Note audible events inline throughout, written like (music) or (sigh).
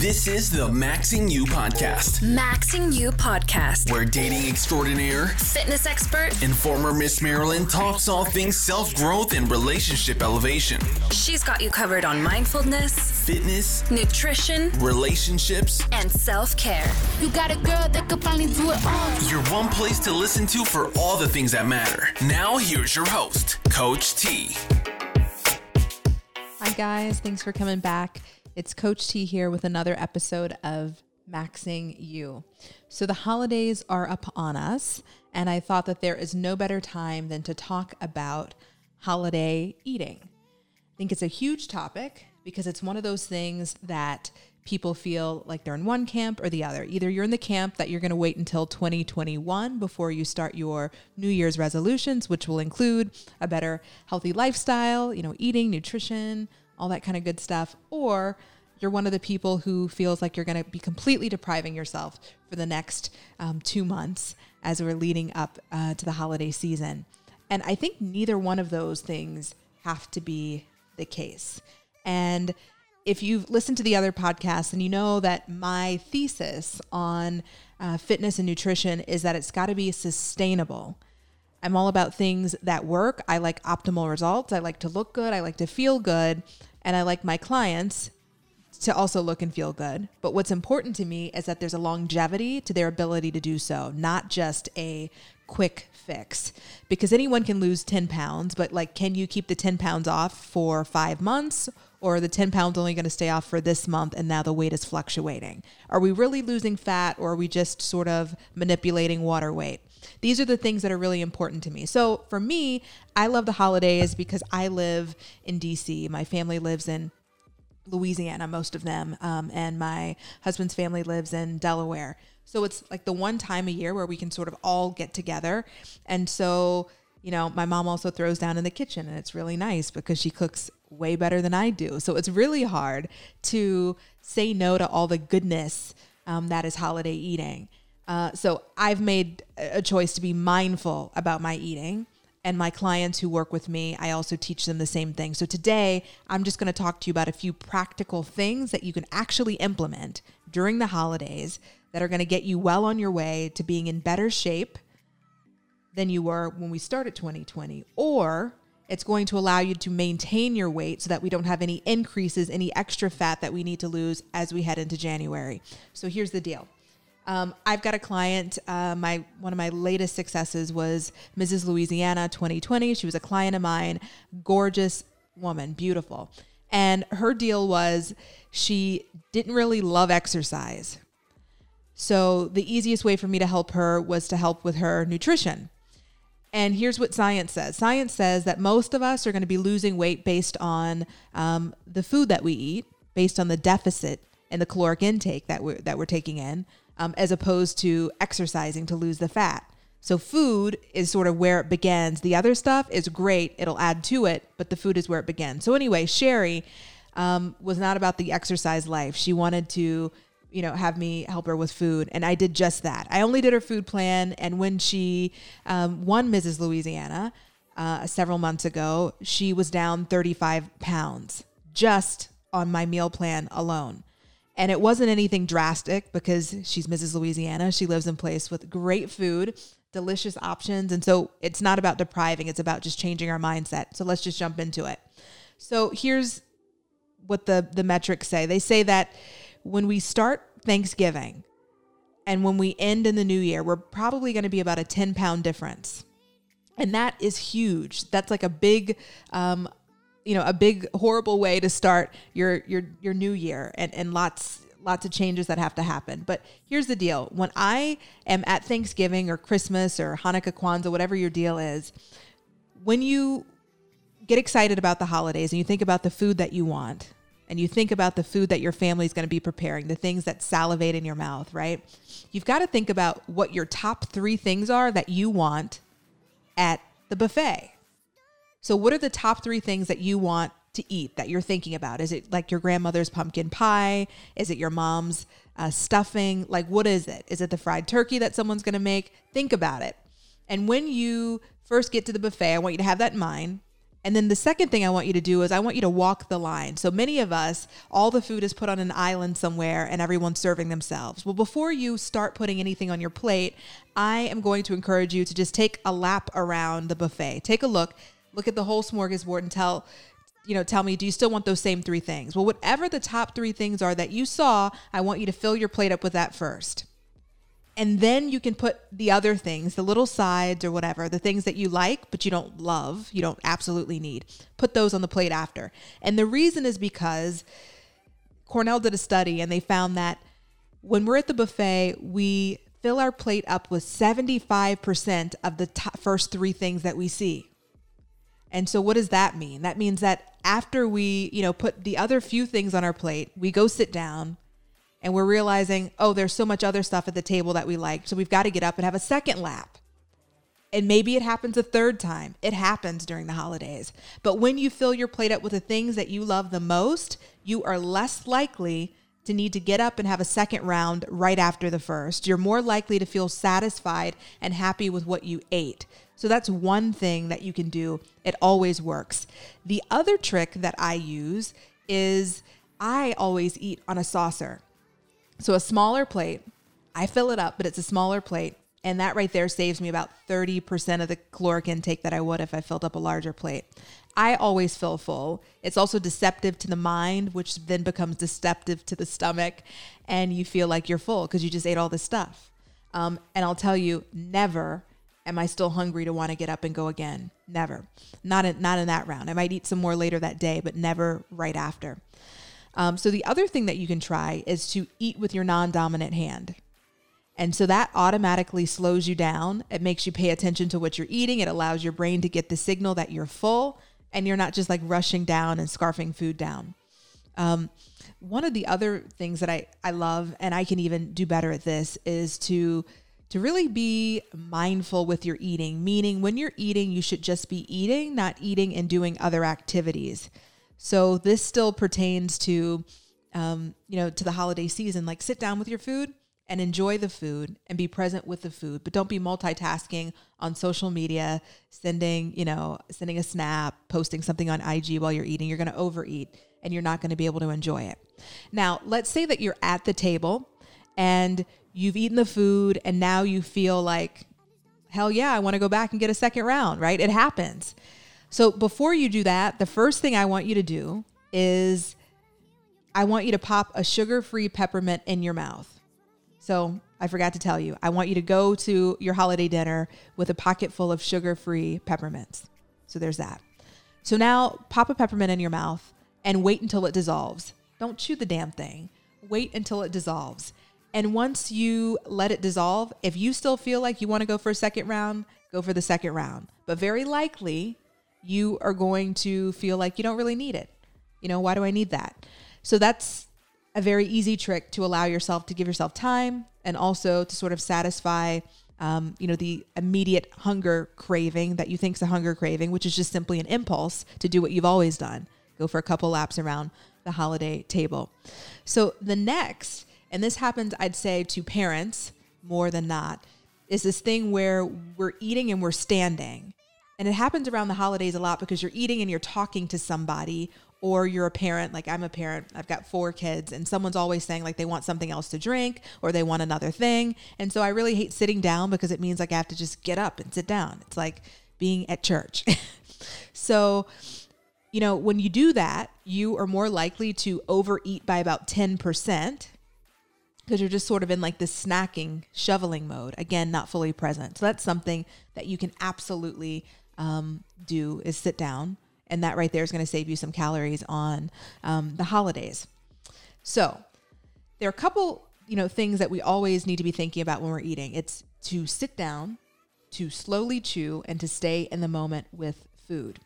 This is the Maxing You podcast, Maxing You podcast. where dating extraordinaire Fitness expert. and former Miss Maryland talks all things self growth and relationship elevation, She's got you covered on mindfulness, fitness, nutrition, relationships. and self care. You got a girl that could finally do it all. Your one place to listen to for all the things that matter. Now, here's your host, Coach T. Guys. Thanks for coming back. It's Coach T here with another episode of Maxing You. So, the holidays are upon us, and I thought that there is no better time than to talk about holiday eating. I think it's a huge topic because it's one of those things that people feel like they're in one camp or the other. Either you're in the camp that you're going to wait until 2021 before you start your New Year's resolutions, which will include a better healthy lifestyle, you know, eating, nutrition, all that kind of good stuff, or you're one of the people who feels like you're going to be completely depriving yourself for the next um, two months as we're leading up uh, to the holiday season. And I think neither one of those things have to be the case. And if you've listened to the other podcasts and you know that my thesis on uh, fitness and nutrition is that it's got to be sustainable. I'm all about things that work. I like optimal results. I like to look good. I like to feel good. And I like my clients to also look and feel good. But what's important to me is that there's a longevity to their ability to do so, not just a quick fix. Because anyone can lose 10 pounds, but like, can you keep the 10 pounds off for five months? Or the 10 pounds only going to stay off for this month and now the weight is fluctuating? Are we really losing fat or are we just sort of manipulating water weight? These are the things that are really important to me. So for me, I love the holidays because I live in DC. My family lives in Louisiana, most of them, um, and my husband's family lives in Delaware. So it's like the one time a year where we can sort of all get together. And so, you know, my mom also throws down in the kitchen, and it's really nice because she cooks way better than I do. So it's really hard to say no to all the goodness um, that is holiday eating. Uh, so I've made a choice to be mindful about my eating. And my clients who work with me, I also teach them the same thing. So today, I'm just going to talk to you about a few practical things that you can actually implement during the holidays that are going to get you well on your way to being in better shape than you were when we started 2020. Or it's going to allow you to maintain your weight so that we don't have any increases, any extra fat that we need to lose as we head into January. So here's the deal. Um, I've got a client. Uh, my one of my latest successes was Mrs. Louisiana 2020. She was a client of mine, gorgeous woman, beautiful, and her deal was she didn't really love exercise. So the easiest way for me to help her was to help with her nutrition. And here's what science says science says that most of us are going to be losing weight based on um, the food that we eat, based on the deficit and the caloric intake that we're, that we're taking in, um, as opposed to exercising to lose the fat. So, food is sort of where it begins. The other stuff is great, it'll add to it, but the food is where it begins. So, anyway, Sherry um, was not about the exercise life. She wanted to you know, have me help her with food. And I did just that. I only did her food plan. And when she um, won Mrs. Louisiana uh, several months ago, she was down 35 pounds just on my meal plan alone. And it wasn't anything drastic because she's Mrs. Louisiana. She lives in place with great food, delicious options. And so it's not about depriving, it's about just changing our mindset. So let's just jump into it. So here's what the, the metrics say they say that when we start Thanksgiving and when we end in the new year, we're probably going to be about a 10 pound difference. And that is huge. That's like a big, um, you know, a big horrible way to start your your your new year and and lots lots of changes that have to happen. But here's the deal. When I am at Thanksgiving or Christmas or Hanukkah, Kwanzaa, whatever your deal is, when you get excited about the holidays and you think about the food that you want, and you think about the food that your family is going to be preparing, the things that salivate in your mouth, right? You've got to think about what your top three things are that you want at the buffet. So, what are the top three things that you want to eat that you're thinking about? Is it like your grandmother's pumpkin pie? Is it your mom's uh, stuffing? Like, what is it? Is it the fried turkey that someone's going to make? Think about it. And when you first get to the buffet, I want you to have that in mind. And then the second thing I want you to do is I want you to walk the line. So many of us, all the food is put on an island somewhere and everyone's serving themselves. Well, before you start putting anything on your plate, I am going to encourage you to just take a lap around the buffet. Take a look, look at the whole smorgasbord and tell you know, tell me, do you still want those same three things? Well, whatever the top three things are that you saw, I want you to fill your plate up with that first. And then you can put the other things, the little sides or whatever, the things that you like, but you don't love, you don't absolutely need, put those on the plate after. And the reason is because Cornell did a study and they found that when we're at the buffet, we fill our plate up with 75% of the first three things that we see. And so what does that mean? That means that after we, you know, put the other few things on our plate, we go sit down and we're realizing, oh, there's so much other stuff at the table that we like. So we've got to get up and have a second lap. And maybe it happens a third time. It happens during the holidays. But when you fill your plate up with the things that you love the most, you are less likely to need to get up and have a second round right after the first. You're more likely to feel satisfied and happy with what you ate. So that's one thing that you can do. It always works. The other trick that I use is I always eat on a saucer. So a smaller plate, I fill it up, but it's a smaller plate. And that right there saves me about 30% of the caloric intake that I would if I filled up a larger plate. I always feel full. It's also deceptive to the mind, which then becomes deceptive to the stomach. And you feel like you're full because you just ate all this stuff. Um, and I'll tell you, never am I still hungry to want to get up and go again. Never. Not in, not in that round. I might eat some more later that day, but never right after. Um, so the other thing that you can try is to eat with your non-dominant hand. And so that automatically slows you down. It makes you pay attention to what you're eating. It allows your brain to get the signal that you're full and you're not just like rushing down and scarfing food down. Um, one of the other things that I, I love, and I can even do better at this, is to to really be mindful with your eating. Meaning, when you're eating, you should just be eating, not eating and doing other activities. So this still pertains to, um, you know, to the holiday season. Like sit down with your food and enjoy the food and be present with the food, but don't be multitasking on social media, sending, you know, sending a snap, posting something on IG while you're eating. You're going to overeat and you're not going to be able to enjoy it. Now, let's say that you're at the table and you've eaten the food and now you feel like, hell yeah, I want to go back and get a second round, right? It happens. So before you do that, the first thing I want you to do is I want you to pop a sugar free peppermint in your mouth. So I forgot to tell you, I want you to go to your holiday dinner with a pocket full of sugar free peppermints. So there's that. So now pop a peppermint in your mouth and wait until it dissolves. Don't chew the damn thing. Wait until it dissolves. And once you let it dissolve, if you still feel like you want to go for a second round, go for the second round. But very likely, you are going to feel like you don't really need it. You know, why do I need that? So that's a very easy trick to allow yourself to give yourself time and also to sort of satisfy, um, you know, the immediate hunger craving that you think is a hunger craving, which is just simply an impulse to do what you've always done go for a couple laps around the holiday table. So the next, and this happens, I'd say, to parents more than not, is this thing where we're eating and we're standing. And it happens around the holidays a lot because you're eating and you're talking to somebody or you're a parent like i'm a parent i've got four kids and someone's always saying like they want something else to drink or they want another thing. And so i really hate sitting down because it means like i have to just get up and sit down. It's like being at church. (laughs) So you know when you do that you are more likely to overeat by about 10% because you're just sort of in like this snacking shoveling mode. Again not fully present. So that's something that you can absolutely um, do is sit down. And that right there is going to save you some calories on um, the holidays. So there are a couple, you know, things that we always need to be thinking about when we're eating. It's to sit down, to slowly chew, and to stay in the moment with food.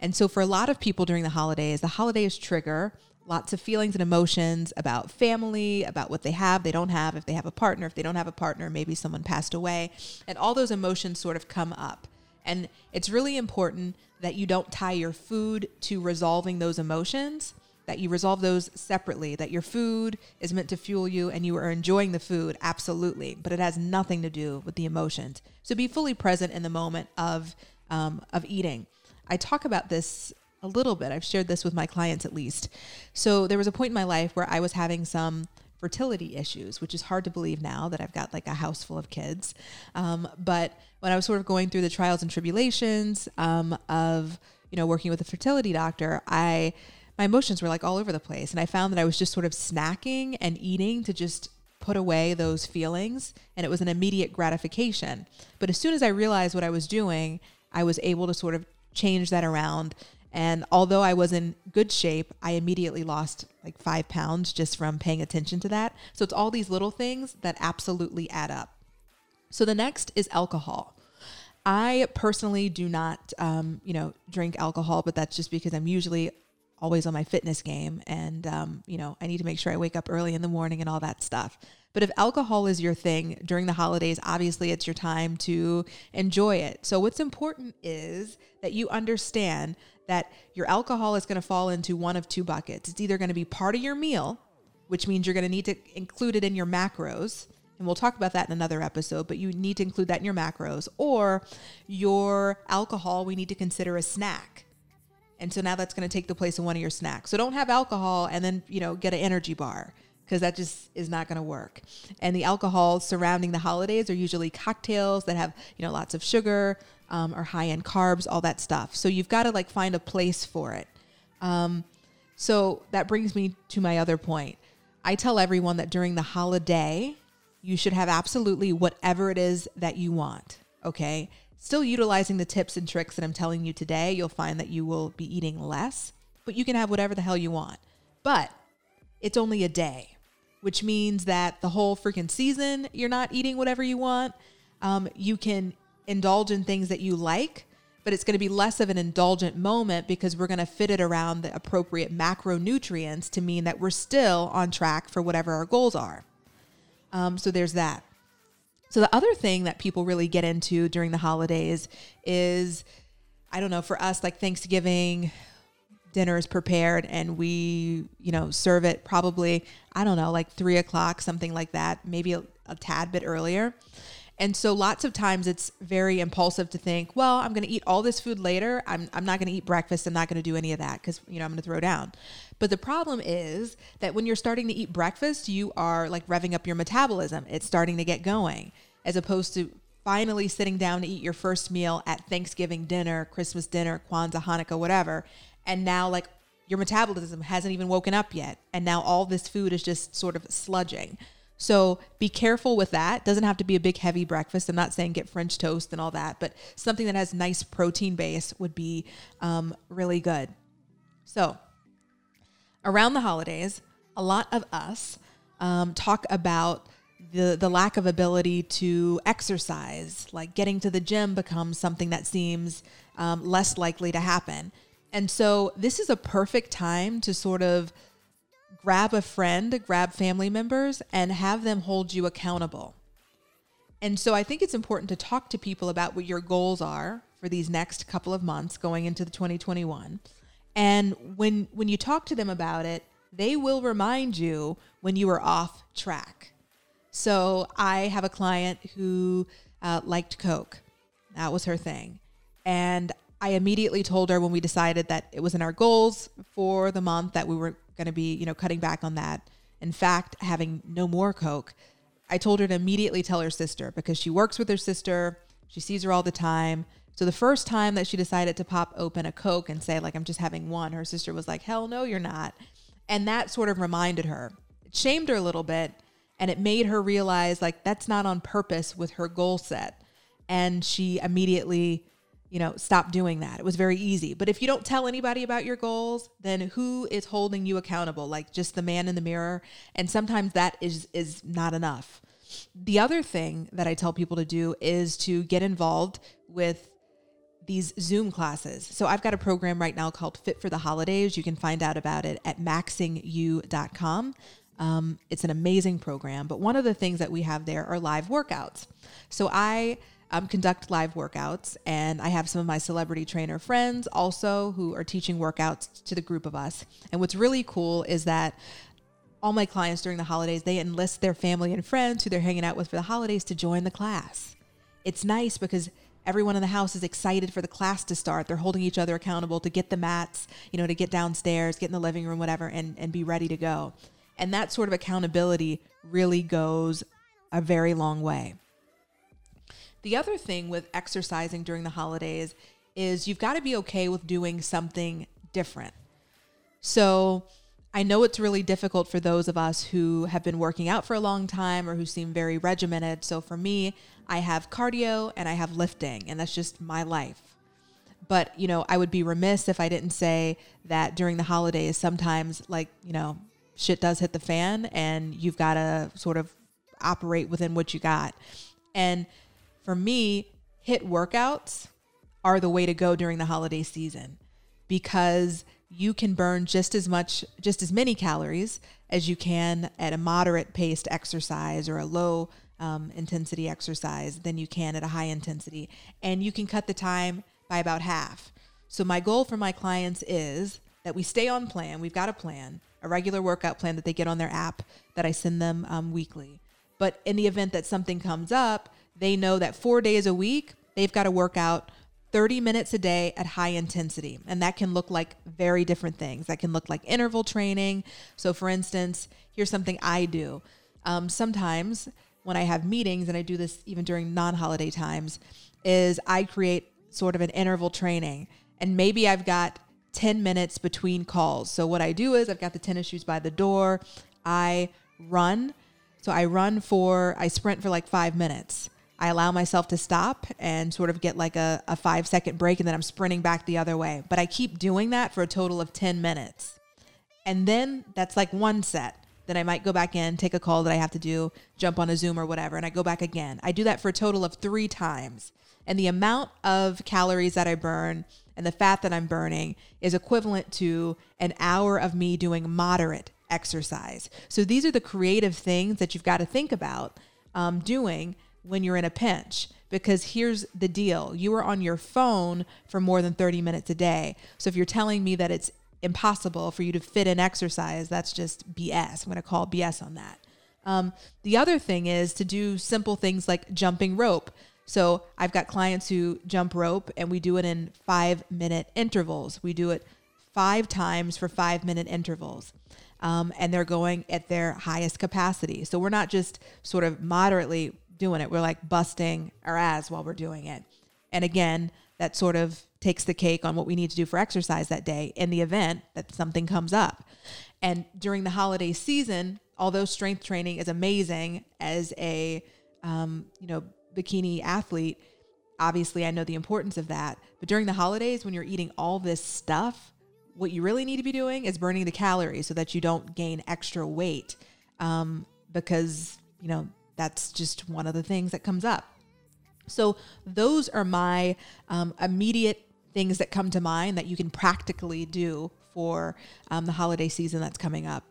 And so for a lot of people during the holidays, the holidays trigger lots of feelings and emotions about family, about what they have, they don't have, if they have a partner, if they don't have a partner, maybe someone passed away. And all those emotions sort of come up. And it's really important that you don't tie your food to resolving those emotions, that you resolve those separately, that your food is meant to fuel you and you are enjoying the food, absolutely, but it has nothing to do with the emotions. So be fully present in the moment of, um, of eating. I talk about this a little bit. I've shared this with my clients at least. So there was a point in my life where I was having some fertility issues, which is hard to believe now that I've got like a house full of kids. Um, but when I was sort of going through the trials and tribulations um, of, you know, working with a fertility doctor, I, my emotions were like all over the place. And I found that I was just sort of snacking and eating to just put away those feelings. And it was an immediate gratification. But as soon as I realized what I was doing, I was able to sort of change that around and although I was in good shape, I immediately lost like five pounds just from paying attention to that. So it's all these little things that absolutely add up. So the next is alcohol. I personally do not, um, you know, drink alcohol, but that's just because I'm usually always on my fitness game, and um, you know, I need to make sure I wake up early in the morning and all that stuff. But if alcohol is your thing during the holidays, obviously it's your time to enjoy it. So what's important is that you understand that your alcohol is going to fall into one of two buckets. It's either going to be part of your meal, which means you're going to need to include it in your macros. And we'll talk about that in another episode, but you need to include that in your macros. Or your alcohol, we need to consider a snack. And so now that's going to take the place of one of your snacks. So don't have alcohol and then, you know, get an energy bar because that just is not going to work. And the alcohol surrounding the holidays are usually cocktails that have, you know, lots of sugar, um, or high end carbs, all that stuff. So you've got to like find a place for it. Um, so that brings me to my other point. I tell everyone that during the holiday, you should have absolutely whatever it is that you want. Okay. Still utilizing the tips and tricks that I'm telling you today, you'll find that you will be eating less, but you can have whatever the hell you want. But it's only a day, which means that the whole freaking season, you're not eating whatever you want. Um, you can indulge in things that you like, but it's going to be less of an indulgent moment because we're going to fit it around the appropriate macronutrients to mean that we're still on track for whatever our goals are. Um, so there's that. So the other thing that people really get into during the holidays is, I don't know, for us, like Thanksgiving, dinner is prepared and we, you know, serve it probably, I don't know, like three o'clock, something like that, maybe a, a tad bit earlier. And so lots of times it's very impulsive to think, well, I'm going to eat all this food later. I'm, I'm not going to eat breakfast. I'm not going to do any of that because, you know, I'm going to throw down. But the problem is that when you're starting to eat breakfast, you are like revving up your metabolism. It's starting to get going as opposed to finally sitting down to eat your first meal at Thanksgiving dinner, Christmas dinner, Kwanzaa, Hanukkah, whatever. And now like your metabolism hasn't even woken up yet. And now all this food is just sort of sludging. So be careful with that. Doesn't have to be a big heavy breakfast. I'm not saying get French toast and all that, but something that has nice protein base would be um, really good. So around the holidays, a lot of us um, talk about the the lack of ability to exercise. Like getting to the gym becomes something that seems um, less likely to happen. And so this is a perfect time to sort of grab a friend, grab family members, and have them hold you accountable. And so I think it's important to talk to people about what your goals are for these next couple of months going into the 2021. And when when you talk to them about it, they will remind you when you are off track. So I have a client who uh, liked Coke. That was her thing. And I immediately told her when we decided that it was in our goals for the month that we were going to be, you know, cutting back on that. In fact, having no more Coke. I told her to immediately tell her sister because she works with her sister. She sees her all the time. So the first time that she decided to pop open a Coke and say, like, I'm just having one, her sister was like, hell no, you're not. And that sort of reminded her. It shamed her a little bit and it made her realize, like, that's not on purpose with her goal set. And she immediately you know, stop doing that. It was very easy. But if you don't tell anybody about your goals, then who is holding you accountable? Like just the man in the mirror. And sometimes that is is not enough. The other thing that I tell people to do is to get involved with these Zoom classes. So I've got a program right now called Fit for the Holidays. You can find out about it at maxingyou.com. Um, it's an amazing program. But one of the things that we have there are live workouts. So I um, conduct live workouts. And I have some of my celebrity trainer friends also who are teaching workouts to the group of us. And what's really cool is that all my clients during the holidays, they enlist their family and friends who they're hanging out with for the holidays to join the class. It's nice because everyone in the house is excited for the class to start. They're holding each other accountable to get the mats, you know, to get downstairs, get in the living room, whatever, and, and be ready to go. And that sort of accountability really goes a very long way. The other thing with exercising during the holidays is you've got to be okay with doing something different. So I know it's really difficult for those of us who have been working out for a long time or who seem very regimented. So for me, I have cardio and I have lifting, and that's just my life. But, you know, I would be remiss if I didn't say that during the holidays, sometimes, like, you know, shit does hit the fan and you've got to sort of operate within what you got. And for me, HIIT workouts are the way to go during the holiday season because you can burn just as much, just as many calories as you can at a moderate paced exercise or a low um, intensity exercise than you can at a high intensity. And you can cut the time by about half. So, my goal for my clients is that we stay on plan. We've got a plan, a regular workout plan that they get on their app that I send them um, weekly. But in the event that something comes up, they know that four days a week, they've got to work out 30 minutes a day at high intensity. And that can look like very different things. That can look like interval training. So, for instance, here's something I do. Um, sometimes when I have meetings, and I do this even during non holiday times, is I create sort of an interval training. And maybe I've got 10 minutes between calls. So, what I do is I've got the tennis shoes by the door. I run. So, I run for, I sprint for like five minutes. I allow myself to stop and sort of get like a, a five second break and then I'm sprinting back the other way. But I keep doing that for a total of 10 minutes. And then that's like one set. Then I might go back in, take a call that I have to do, jump on a Zoom or whatever, and I go back again. I do that for a total of three times. And the amount of calories that I burn and the fat that I'm burning is equivalent to an hour of me doing moderate exercise. So these are the creative things that you've got to think about um, doing when you're in a pinch because here's the deal. You are on your phone for more than 30 minutes a day. So if you're telling me that it's impossible for you to fit in exercise that's just bs i'm going to call bs on that. Um, the other thing is to do simple things like jumping rope. So i've got clients who jump rope and we do it in five minute intervals. We do it five times for five minute intervals um, and they're going at their highest capacity. So we're not just sort of moderately doing it. We're like busting our ass while we're doing it. And again, that sort of takes the cake on what we need to do for exercise that day in the event that something comes up. And during the holiday season, although strength training is amazing as a um, you know bikini athlete, obviously I know the importance of that. But during the holidays, when you're eating all this stuff, what you really need to be doing is burning the calories so that you don't gain extra weight. Um, because you know that's just one of the things that comes up. So, those are my um, immediate things that come to mind that you can practically do for um, the holiday season that's coming up.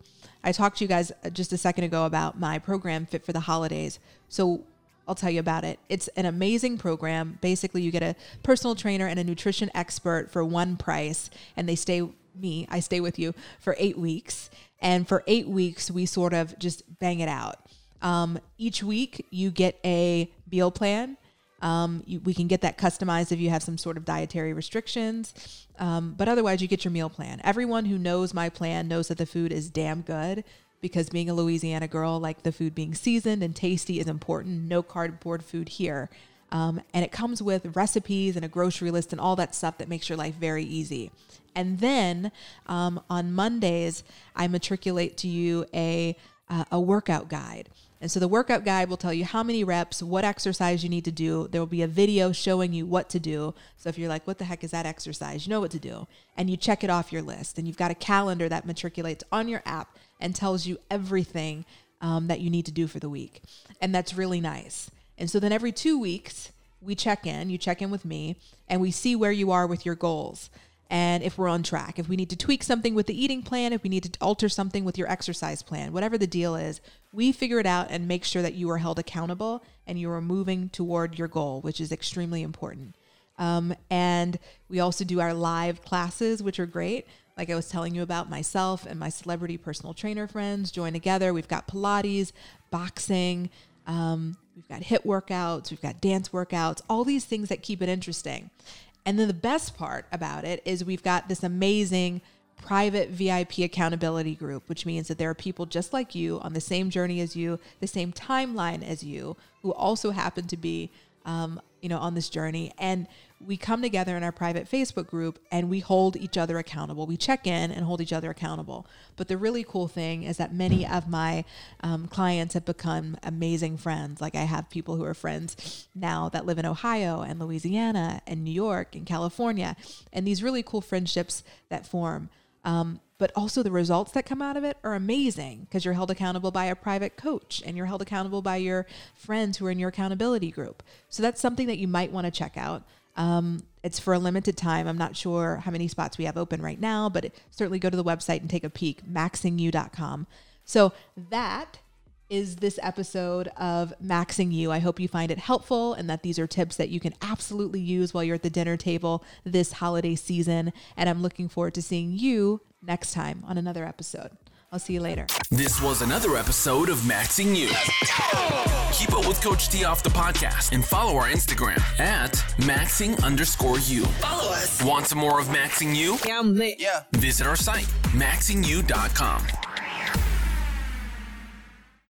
I talked to you guys uh, just a second ago about my program, Fit for the Holidays. So, I'll tell you about it. It's an amazing program. Basically, you get a personal trainer and a nutrition expert for one price, and they stay me, I stay with you for eight weeks. And for eight weeks, we sort of just bang it out. Um, each week, you get a meal plan. Um, you, we can get that customized if you have some sort of dietary restrictions. Um, but otherwise, you get your meal plan. Everyone who knows my plan knows that the food is damn good because being a Louisiana girl, like the food being seasoned and tasty is important. No cardboard food here. Um, and it comes with recipes and a grocery list and all that stuff that makes your life very easy. And then um, on Mondays, I matriculate to you a, uh, a workout guide. And so the workout guide will tell you how many reps, what exercise you need to do. There will be a video showing you what to do. So if you're like, what the heck is that exercise? You know what to do. And you check it off your list. And you've got a calendar that matriculates on your app and tells you everything um, that you need to do for the week. And that's really nice. And so then every two weeks, we check in, you check in with me, and we see where you are with your goals and if we're on track. If we need to tweak something with the eating plan, if we need to alter something with your exercise plan, whatever the deal is, we figure it out and make sure that you are held accountable and you are moving toward your goal, which is extremely important. Um, and we also do our live classes, which are great. Like I was telling you about, myself and my celebrity personal trainer friends join together. We've got Pilates, boxing, um, we've got HIIT workouts, we've got dance workouts, all these things that keep it interesting. And then the best part about it is we've got this amazing private VIP accountability group, which means that there are people just like you on the same journey as you, the same timeline as you, who also happen to be, um, you know, on this journey. And we come together in our private Facebook group and we hold each other accountable. We check in and hold each other accountable. But the really cool thing is that many of my um, clients have become amazing friends. Like I have people who are friends now that live in Ohio and Louisiana and New York and California, and these really cool friendships that form. Um, but also the results that come out of it are amazing because you're held accountable by a private coach and you're held accountable by your friends who are in your accountability group. So that's something that you might want to check out. Um, it's for a limited time. I'm not sure how many spots we have open right now, but certainly go to the website and take a peek, maxingyou.com. So that is this episode of Maxing You. I hope you find it helpful and that these are tips that you can absolutely use while you're at the dinner table this holiday season. And I'm looking forward to seeing you next time on another episode. I'll see you later. This was another episode of Maxing You. Keep up with Coach T off the podcast and follow our Instagram at maxing underscore you. Follow us. Want some more of Maxing You? Yeah, I'm lit. Visit our site, maxingyou.com.